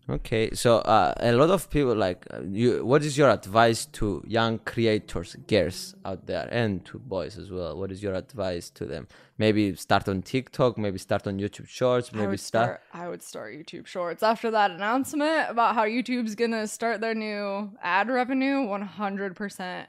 Okay, so uh, a lot of people like uh, you. What is your advice to young creators, girls out there, and to boys as well? What is your advice to them? Maybe start on TikTok, maybe start on YouTube Shorts, maybe would start. start I would start YouTube Shorts after that announcement about how YouTube's going to start their new ad revenue 100%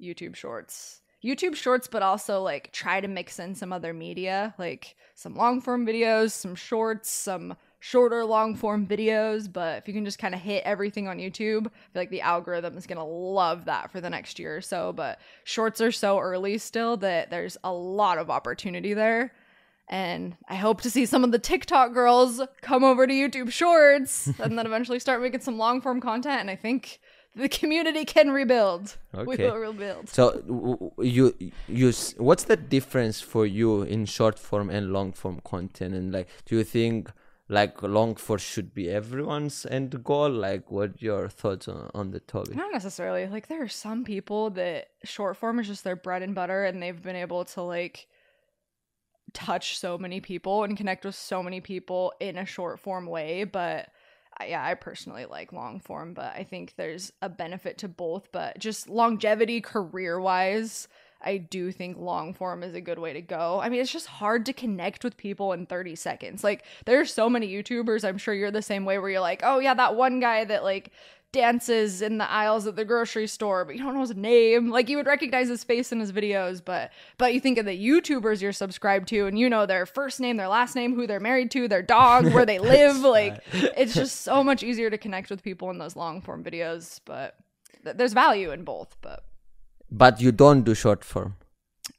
YouTube Shorts. YouTube Shorts but also like try to mix in some other media, like some long form videos, some shorts, some shorter long form videos, but if you can just kind of hit everything on YouTube, I feel like the algorithm is going to love that for the next year or so, but shorts are so early still that there's a lot of opportunity there. And I hope to see some of the TikTok girls come over to YouTube Shorts [laughs] and then eventually start making some long form content. And I think the community can rebuild. [laughs] We will rebuild. So you you s- what's the difference for you in short form and long form content? And like, do you think like long form should be everyone's end goal? Like, what your thoughts on, on the topic? Not necessarily. Like there are some people that short form is just their bread and butter and they've been able to like touch so many people and connect with so many people in a short form way, but yeah, I personally like long form, but I think there's a benefit to both. But just longevity career wise, I do think long form is a good way to go. I mean, it's just hard to connect with people in 30 seconds. Like, there's so many YouTubers, I'm sure you're the same way, where you're like, oh, yeah, that one guy that like dances in the aisles at the grocery store, but you don't know his name. Like you would recognize his face in his videos, but but you think of the YouTubers you're subscribed to and you know their first name, their last name, who they're married to, their dog, where they [laughs] live. like it's just so much easier to connect with people in those long form videos, but th- there's value in both, but But you don't do short form.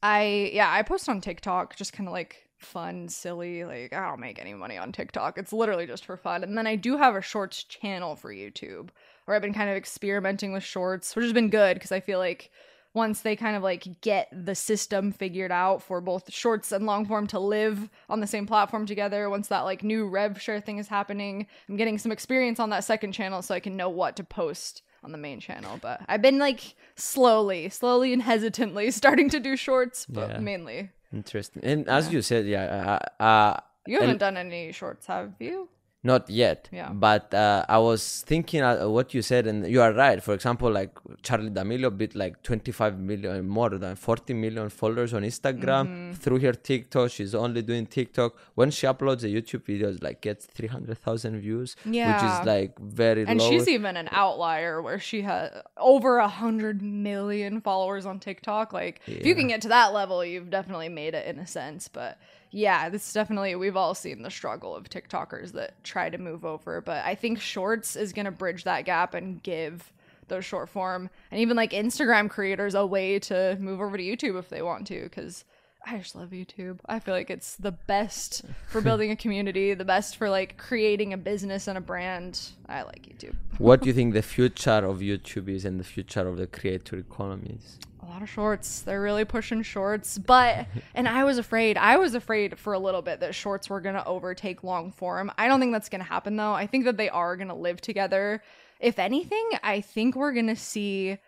I yeah, I post on TikTok just kind of like fun, silly, like I don't make any money on TikTok. It's literally just for fun. And then I do have a shorts channel for YouTube where I've been kind of experimenting with shorts, which has been good because I feel like once they kind of like get the system figured out for both shorts and long form to live on the same platform together, once that like new rev share thing is happening, I'm getting some experience on that second channel so I can know what to post on the main channel. But I've been like slowly, slowly and hesitantly [laughs] starting to do shorts, but Yeah. mainly. Interesting. And as you said, yeah, uh, uh, You haven't done any shorts, have you? Not yet. Yeah. But uh, I was thinking uh, what you said, and you are right. For example, like Charli D'Amelio bit like 25 million, more than 40 million followers on Instagram. Mm-hmm. Through her TikTok, she's only doing TikTok. When she uploads a YouTube video, it's like gets 300,000 views, which is like very And low. she's even an outlier where she has over a hundred million followers on TikTok. Like, if you can get to that level, you've definitely made it in a sense. But yeah, this definitely we've all seen the struggle of TikTokers that try to move over. But I think Shorts is gonna bridge that gap and give those short form and even like Instagram creators a way to move over to YouTube if they want to. Because I just love YouTube. I feel like it's the best for [laughs] building a community, the best for like creating a business and a brand. I like YouTube. what do you [laughs] think the future of YouTube is and the future of the creator economy is? A lot of shorts. They're really pushing shorts. But, [laughs] and I was afraid, I was afraid for a little bit that shorts were going to overtake long form. I don't think that's going to happen though. I think that they are going to live together. If anything, I think we're going to see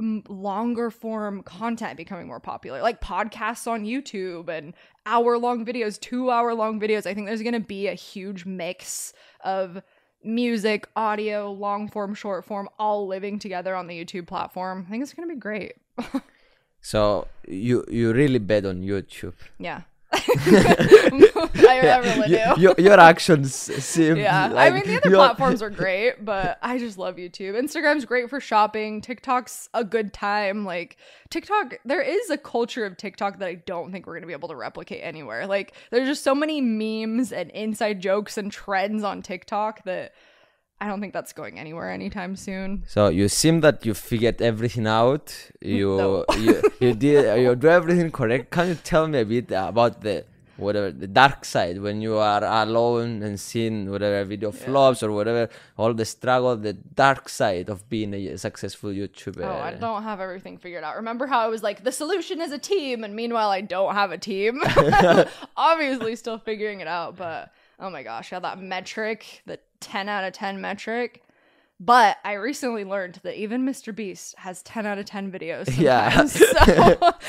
longer form content becoming more popular, like podcasts on YouTube and hour long videos, two hour long videos. I think there's going to be a huge mix of music, audio, long form, short form, all living together on the YouTube platform. I think it's going to be great. [laughs] So you you really bet on YouTube. Yeah. I, I really do. your, your actions seem Yeah, like I mean the other platforms are [laughs] great, but I just love YouTube. Instagram's great for shopping. TikTok's a good time. Like TikTok, there is a culture of TikTok that I don't think we're gonna be able to replicate anywhere. Like there's just so many memes and inside jokes and trends on TikTok that I don't think that's going anywhere anytime soon. So you seem that you figured everything out. You [laughs] No. you, you did you do everything correct. Can you tell me a bit about the whatever the dark side when you are alone and seeing whatever video flops or whatever all the struggle, the dark side of being a successful YouTuber. Oh, I don't have everything figured out. Remember how I was like, the solution is a team, and meanwhile, I don't have a team. [laughs] [laughs] Obviously, still figuring it out, but oh my gosh, yeah, that metric, the 10 out of 10 metric. But I recently learned that even Mr. Beast has 10 out of 10 videos. [laughs] Yeah. [laughs] so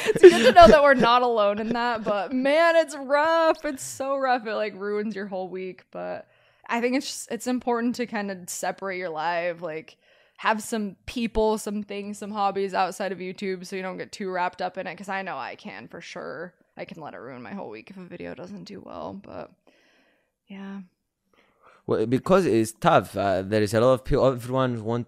it's good to know that we're not alone in that. But man, it's rough. It's so rough. It like ruins your whole week. But I think it's just, it's important to kind of separate your life. Like, have some people, some things, some hobbies outside of YouTube so you don't get too wrapped up in it. Because I know I can for sure. I can let it ruin my whole week if a video doesn't do well. But yeah. Well, because it's tough. Uh, there is a lot of people. Everyone want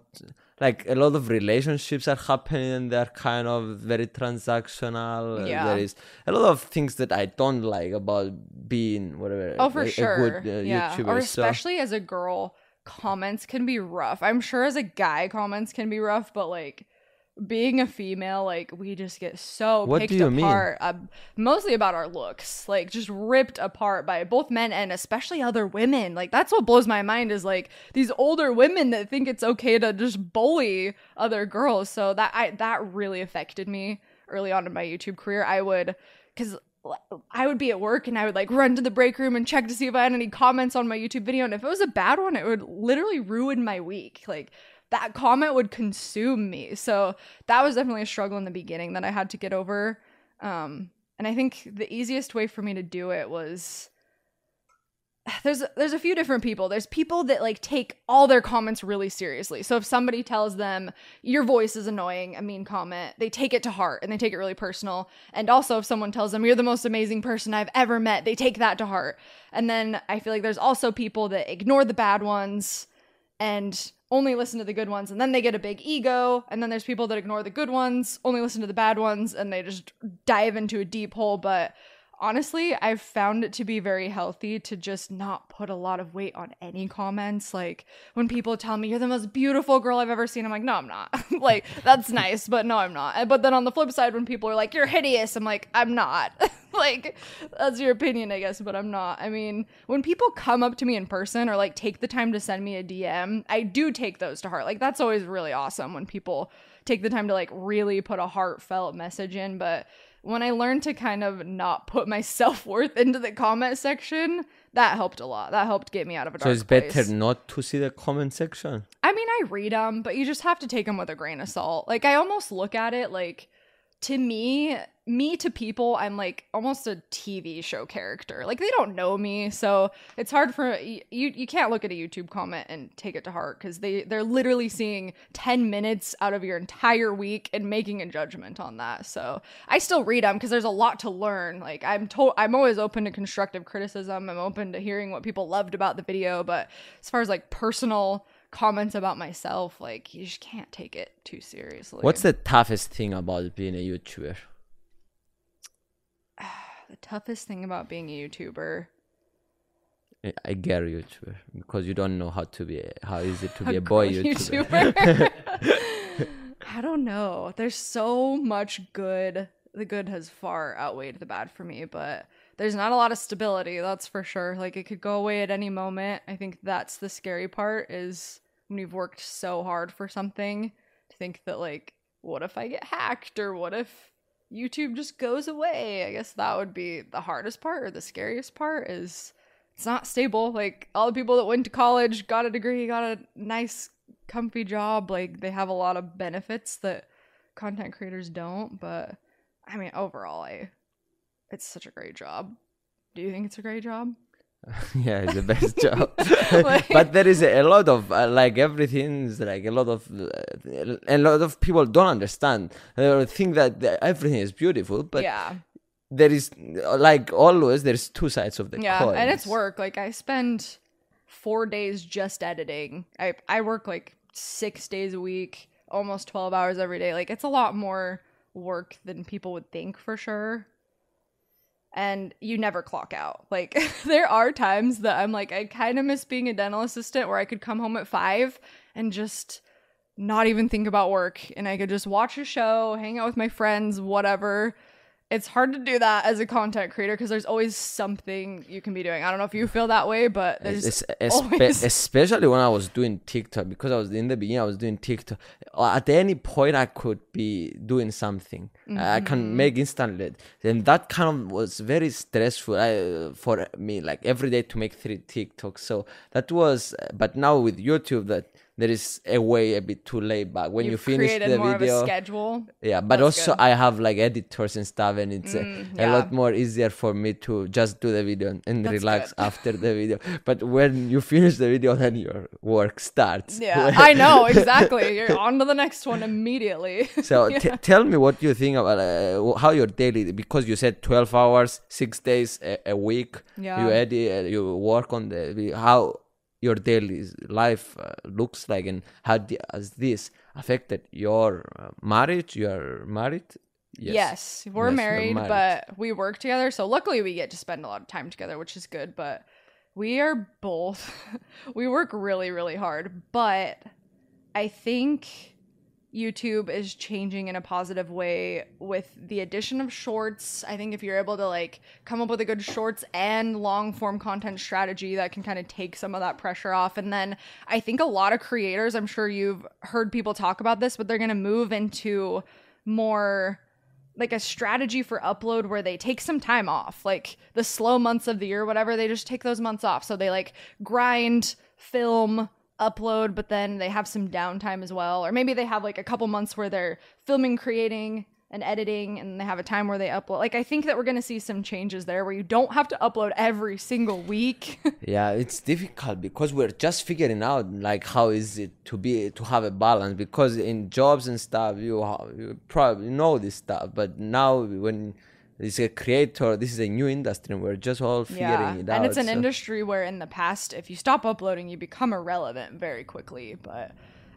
like a lot of relationships are happening. and They're kind of very transactional. uh, Yeah. There is a lot of things that I don't like about being whatever. Oh, for a, a sure. good uh, yeah. YouTuber. Or so- especially as a girl, comments can be rough. I'm sure as a guy, comments can be rough, but like being a female, like we just get so What picked do you mean? apart. Uh, mostly about our looks, like just ripped apart by both men and especially other women. Like that's what blows my mind is like these older women that think it's okay to just bully other girls. So that I that really affected me early on in my YouTube career. I would because I would be at work and I would like run to the break room and check to see if I had any comments on my YouTube video. And if it was a bad one, it would literally ruin my week. Like that comment would consume me. So that was definitely a struggle in the beginning that I had to get over. Um, and I think the easiest way for me to do it was [sighs] there's there's a few different people. There's people that like take all their comments really seriously. So if somebody tells them your voice is annoying, a mean comment, they take it to heart and they take it really personal. And also if someone tells them you're the most amazing person I've ever met, they take that to heart. And then I feel like there's also people that ignore the bad ones and only listen to the good ones and then they get a big ego and then there's people that ignore the good ones only listen to the bad ones and they just dive into a deep hole. But honestly i've found it to be very healthy to just not put a lot of weight on any comments. Like when people tell me you're the most beautiful girl i've ever seen i'm like no i'm not. [laughs] Like that's nice but no i'm not. But then on the flip side when people are like you're hideous i'm like i'm not [laughs] [laughs] like that's your opinion i guess but i'm not i mean when people come up to me in person or like take the time to send me a dm i do take those to heart like that's always really awesome when people take the time to like really put a heartfelt message in but when i learned to kind of not put my [laughs] self-worth into the comment section that helped a lot that helped get me out of a dark So it's place. better not to see the comment section. I mean, I read them, but you just have to take them with a grain of salt. Like, I almost look at it like, to me, me to people, I'm like almost a TV show character. Like, they don't know me, so it's hard for you. You can't look at a YouTube comment and take it to heart because they they're literally seeing ten minutes out of your entire week and making a judgment on that. So I still read them because there's a lot to learn. Like, I'm told I'm always open to constructive criticism. I'm open to hearing what people loved about the video, but as far as like personal comments about myself, like you just can't take it too seriously. What's the toughest thing about being a YouTuber? [sighs] the toughest thing about being a YouTuber? I- get YouTuber because you don't know how to be a, how is it to [laughs] be A a boy YouTuber. YouTuber. [laughs] [laughs] I don't know. There's so much good. The good has far outweighed the bad for me, but there's not a lot of stability, that's for sure. Like it could go away at any moment. I think that's the scary part is when you've worked so hard for something to think that like what if I get hacked or what if YouTube just goes away? I guess that would be the hardest part or the scariest part is it's not stable. Like all the people that went to college, got a degree, got a nice, comfy job, like they have a lot of benefits that content creators don't. But I mean, overall, I it's such a great job. Do you think it's a great job? [laughs] yeah, it's the best [laughs] job. Like- but there is a lot of uh, like everything's like a lot of uh, a lot of people don't understand. They think that the- everything is beautiful, but yeah, there is like always there's two sides of the yeah, and it's work. Like I spend four days just editing. I I work like six days a week, almost twelve hours every day. Like it's a lot more work than people would think for sure. And you never clock out. Like [laughs] there are times that I'm like I kind of miss being a dental assistant where I could come home at five and just not even think about work and I could just watch a show, hang out with my friends, whatever. It's hard to do that as a content creator because there's always something you can be doing. I don't know if you feel that way, but there's Es- espe- always especially when I was doing TikTok because I was in the beginning I was doing TikTok. At any point I could be doing something. I I Mm-hmm. can make instantly, and that kind of was very stressful I, for me. Like every day to make three TikToks. So that was. But now with YouTube, that there is a way a bit too late back when you you've finish created the a video. schedule. Yeah, but That's also good. I have like editors and stuff, and it's a- Mm, a, yeah. lot more easier for me to just do the video and, That's relax good. after the video. But when you finish the video, then your work starts. Yeah, I know [laughs] exactly. You're on to the next one immediately. so [laughs] Yeah. t- tell me what you think about uh, how your daily because you said 12 hours, six days a, a week. Yeah. You edit, uh, you work on the. How your daily life uh, looks like, and how di- has this affected your uh, marriage? You are married. Yes, we're Yes, married, married. but we work together. So luckily, we get to spend a lot of time together, which is good. But we are both, [laughs] we work really, really hard. But I think YouTube is changing in a positive way with the addition of shorts. I think if you're able to like come up with a good shorts and long form content strategy that can kind of take some of that pressure off. And then I think a lot of creators, I'm sure you've heard people talk about this, but they're going to move into more like a strategy for upload where they take some time off like the slow months of the year whatever they just take those months off so they like grind film upload but then they have some downtime as well or maybe they have like a couple months where they're filming creating and editing and they have a time where they upload. Like I think that we're going to see some changes there where you don't have to upload every single week. [laughs] yeah it's difficult because we're just figuring out like how is it to be to have a balance because in jobs and stuff you, you probably know this stuff but now when it's a creator this is a new industry and we're just all figuring yeah. it out And it's an so- industry where in the past if you stop uploading you become irrelevant very quickly, but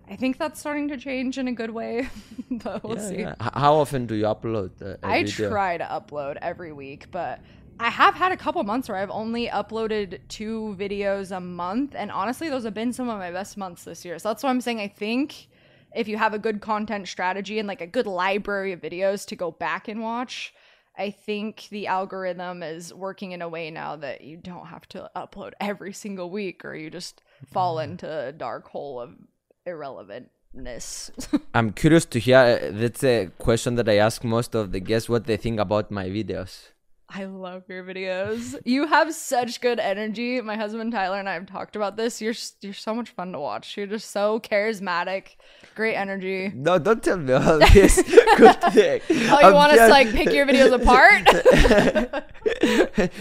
I think that's starting to change in a good way, [laughs] but we'll yeah, see. yeah. How often do you upload uh, I video? try to upload every week, but I have had a couple months where I've only uploaded two videos a month, and honestly, those have been some of my best months this year. So that's why I'm saying I think if you have a good content strategy and like a good library of videos to go back and watch, I think the algorithm is working in a way now that you don't have to upload every single week or you just fall into a dark hole of irrelevantness. [laughs] I'm curious to hear. uh, That's a question that I ask most of the guests what they think about my videos. I love your videos. You have such good energy. My husband Tyler and I have talked about this. You're you're so much fun to watch. You're just so charismatic, great energy. No, don't tell me all this [laughs] good thing. Oh, you want us to like pick your videos apart?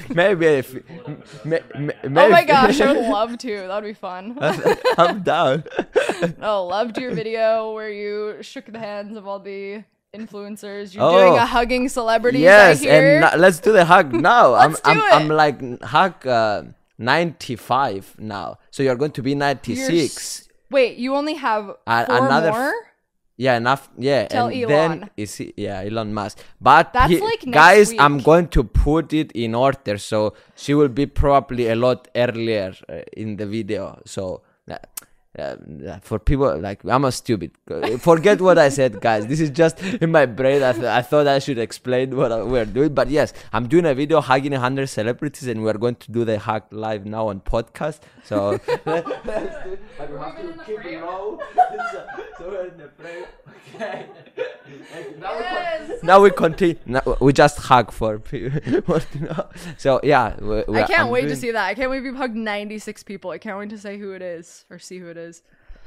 [laughs] maybe if, may, may, oh my gosh, I would [laughs] love to. That'd be fun. I'm down. Oh, loved your video where you shook the hands of all the influencers. You're doing Oh. a hugging celebrities. yes, and na- let's do the hug [laughs] now. Let's I'm, do I'm, it. I'm like hug uh, 95 now. So you're going to be 96. s- Wait, you only have Uh, four another f- more? Yeah, enough. Yeah, Tell and Elon. then is he, yeah Elon Musk. But That's he- like guys, I'm going to put it in order, so she will be probably a lot earlier uh, in the video. So. Uh, for people like I'm a stupid. Forget what I said, guys. This is just in my brain. I, th- I thought I should explain what I- we're doing, but yes, I'm doing a video hugging hundred celebrities, and we're going to do the hug live now on podcast. So let's do it. But we have to keep it low. so, [laughs] so we're in the frame. Okay. And now, we con- now we continue. Now we just hug for people. [laughs] So yeah, we, we I can't I'm wait to see that. I can't wait to hug 96 people. I can't wait to say who it is or see who it is photos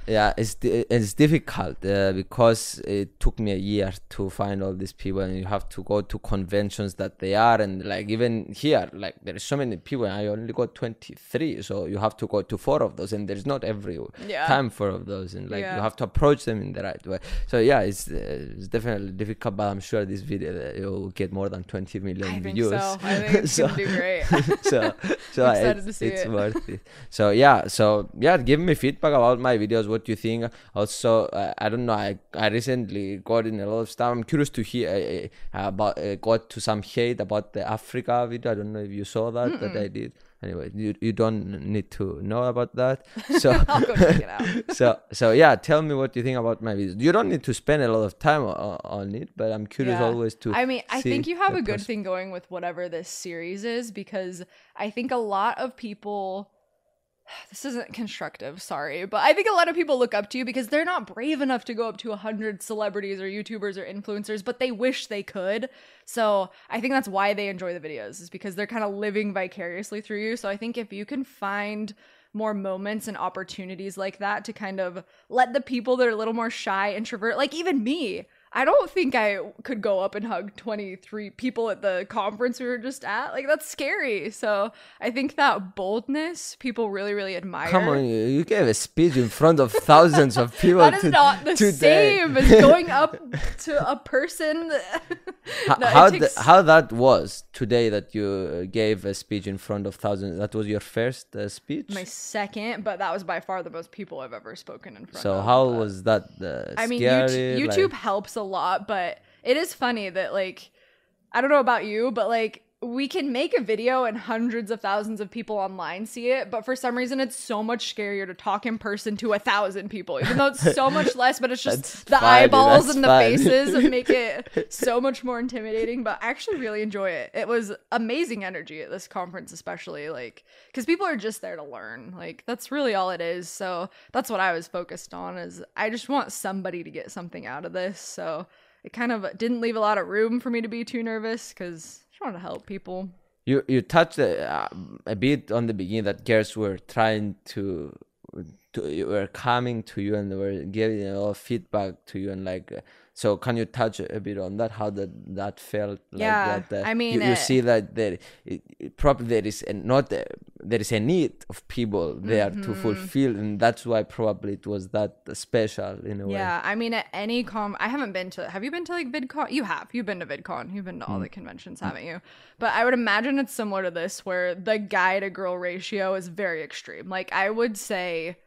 yeah it's it's difficult uh, because it took me a year to find all these people and you have to go to conventions that they are and like even here like there's so many people and i only got 23 so you have to go to four of those and there's not every Yeah. time four of those and like Yeah. you have to approach them in the right way so yeah it's uh, it's definitely difficult but i'm sure this video uh, will get more than 20 million I views so. I think [laughs] it's So- gonna do great. [laughs] so so [laughs] it's, it's it. worth it so yeah so yeah give me feedback about my videos what you think also uh, i don't know i i recently got in a lot of stuff i'm curious to hear uh, uh, about uh, got to some hate about the africa video i don't know if you saw that that i did anyway you, you don't need to know about that [laughs] so I'll go check it out. [laughs] so so yeah tell me what you think about my videos you don't need to spend a lot of time on, on it but i'm curious Yeah. always to I mean, I think you have a good thing going with whatever this series is because I think a lot of people. [sighs] This isn't constructive, sorry, but I think a lot of people look up to you because they're not brave enough to go up to 100 celebrities or YouTubers or influencers, but they wish they could. So I think that's why they enjoy the videos, is because they're kind of living vicariously through you. So I think if you can find more moments and opportunities like that to kind of let the people that are a little more shy, introvert, like even me, I don't think I could go up and hug 23 people at the conference we were just at. Like that's scary. So I think that boldness people really, really admire. Come on, you you gave a speech in front of thousands of people. That is to- not the today. same as [laughs] going up to a person. [laughs] Ho- No, how, the, how that was today that you uh, gave a speech in front of thousands? That was your first uh, speech. My second, but that was by far the most people I've ever spoken in front so of. So how but- was that? Uh, I mean, scary? YouTube, like- helps a lot, but it is funny that like I don't know about you, but like we can make a video and hundreds of thousands of people online see it, but for some reason it's so much scarier to talk in person to a thousand people, even though it's so [laughs] much less. But it's just the fine, eyeballs that's and the fine. faces [laughs] make it so much more intimidating. But I actually really enjoy it. It was amazing energy at this conference, especially like because people are just there to learn. Like that's really all it is. So that's what I was focused on. Is I just want somebody to get something out of this. So it kind of didn't leave a lot of room for me to be too nervous because Just to help people. You you touched uh, a bit on the beginning that girls were trying to, to were coming to you and were giving a lot of feedback to you and like So can you touch a bit on that? How that that felt? Like Yeah, that, uh, I mean, you, you uh, see that there, it, it probably there is a, not a, there is a need of people there Mm-hmm. to fulfill, and that's why probably it was that special in a way. Yeah, I mean, at any com, I haven't been to. Have you been to like VidCon? You have. You've been to VidCon. You've been to all Hmm. the conventions, haven't you? But I would imagine it's similar to this, where the guy to girl ratio is very extreme. Like I would say,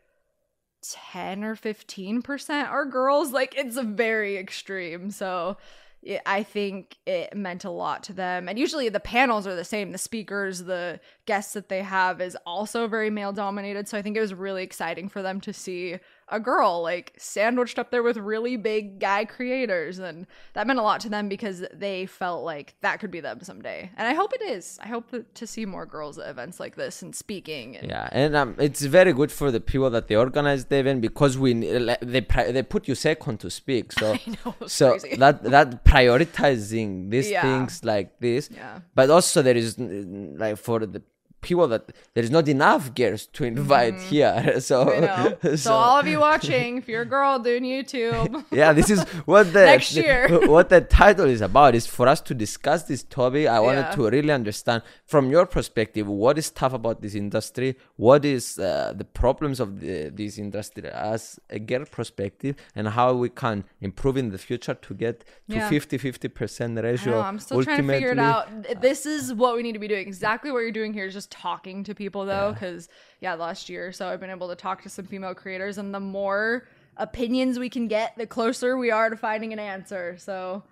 ten or fifteen percent are girls. Like it's very extreme. So. it- I think it meant a lot to them. And usually the panels are the same. The speakers, the guests that they have is also very male dominated. So I think it was really exciting for them to see a girl like sandwiched up there with really big guy creators and that meant a lot to them because they felt like that could be them someday and i hope it is i hope to see more girls at events like this and speaking and Yeah, and um, it's very good for the people that they organize the event because we they they put you second to speak. So [laughs] know, so crazy. that that prioritizing these Yeah. things like this. Yeah. But also there is like for the people that there is not enough girls to invite here. [laughs] So Mm-hmm. I know. [laughs] So, all of you watching, if you're a girl doing YouTube, [laughs] yeah, this is what the Next year. what the title is about. Is for us to discuss this topic. I wanted Yeah. to really understand from your perspective what is tough about this industry, what is uh, the problems of the, this industry as a girl perspective, and how we can improve in the future to get to Yeah. 50 50 percent I ratio. know, I'm still trying to figure it out. This is what we need to be doing. Exactly what you're doing here is just talking to people, though, because yeah. last year, or so I've been able to talk to some female creators, and the more opinions we can get, the closer we are to finding an answer. So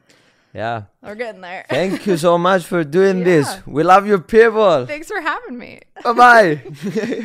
Yeah. we're getting there. Thank you so much for doing [laughs] this. We love you, people. Thanks for having me. bye bye. [laughs]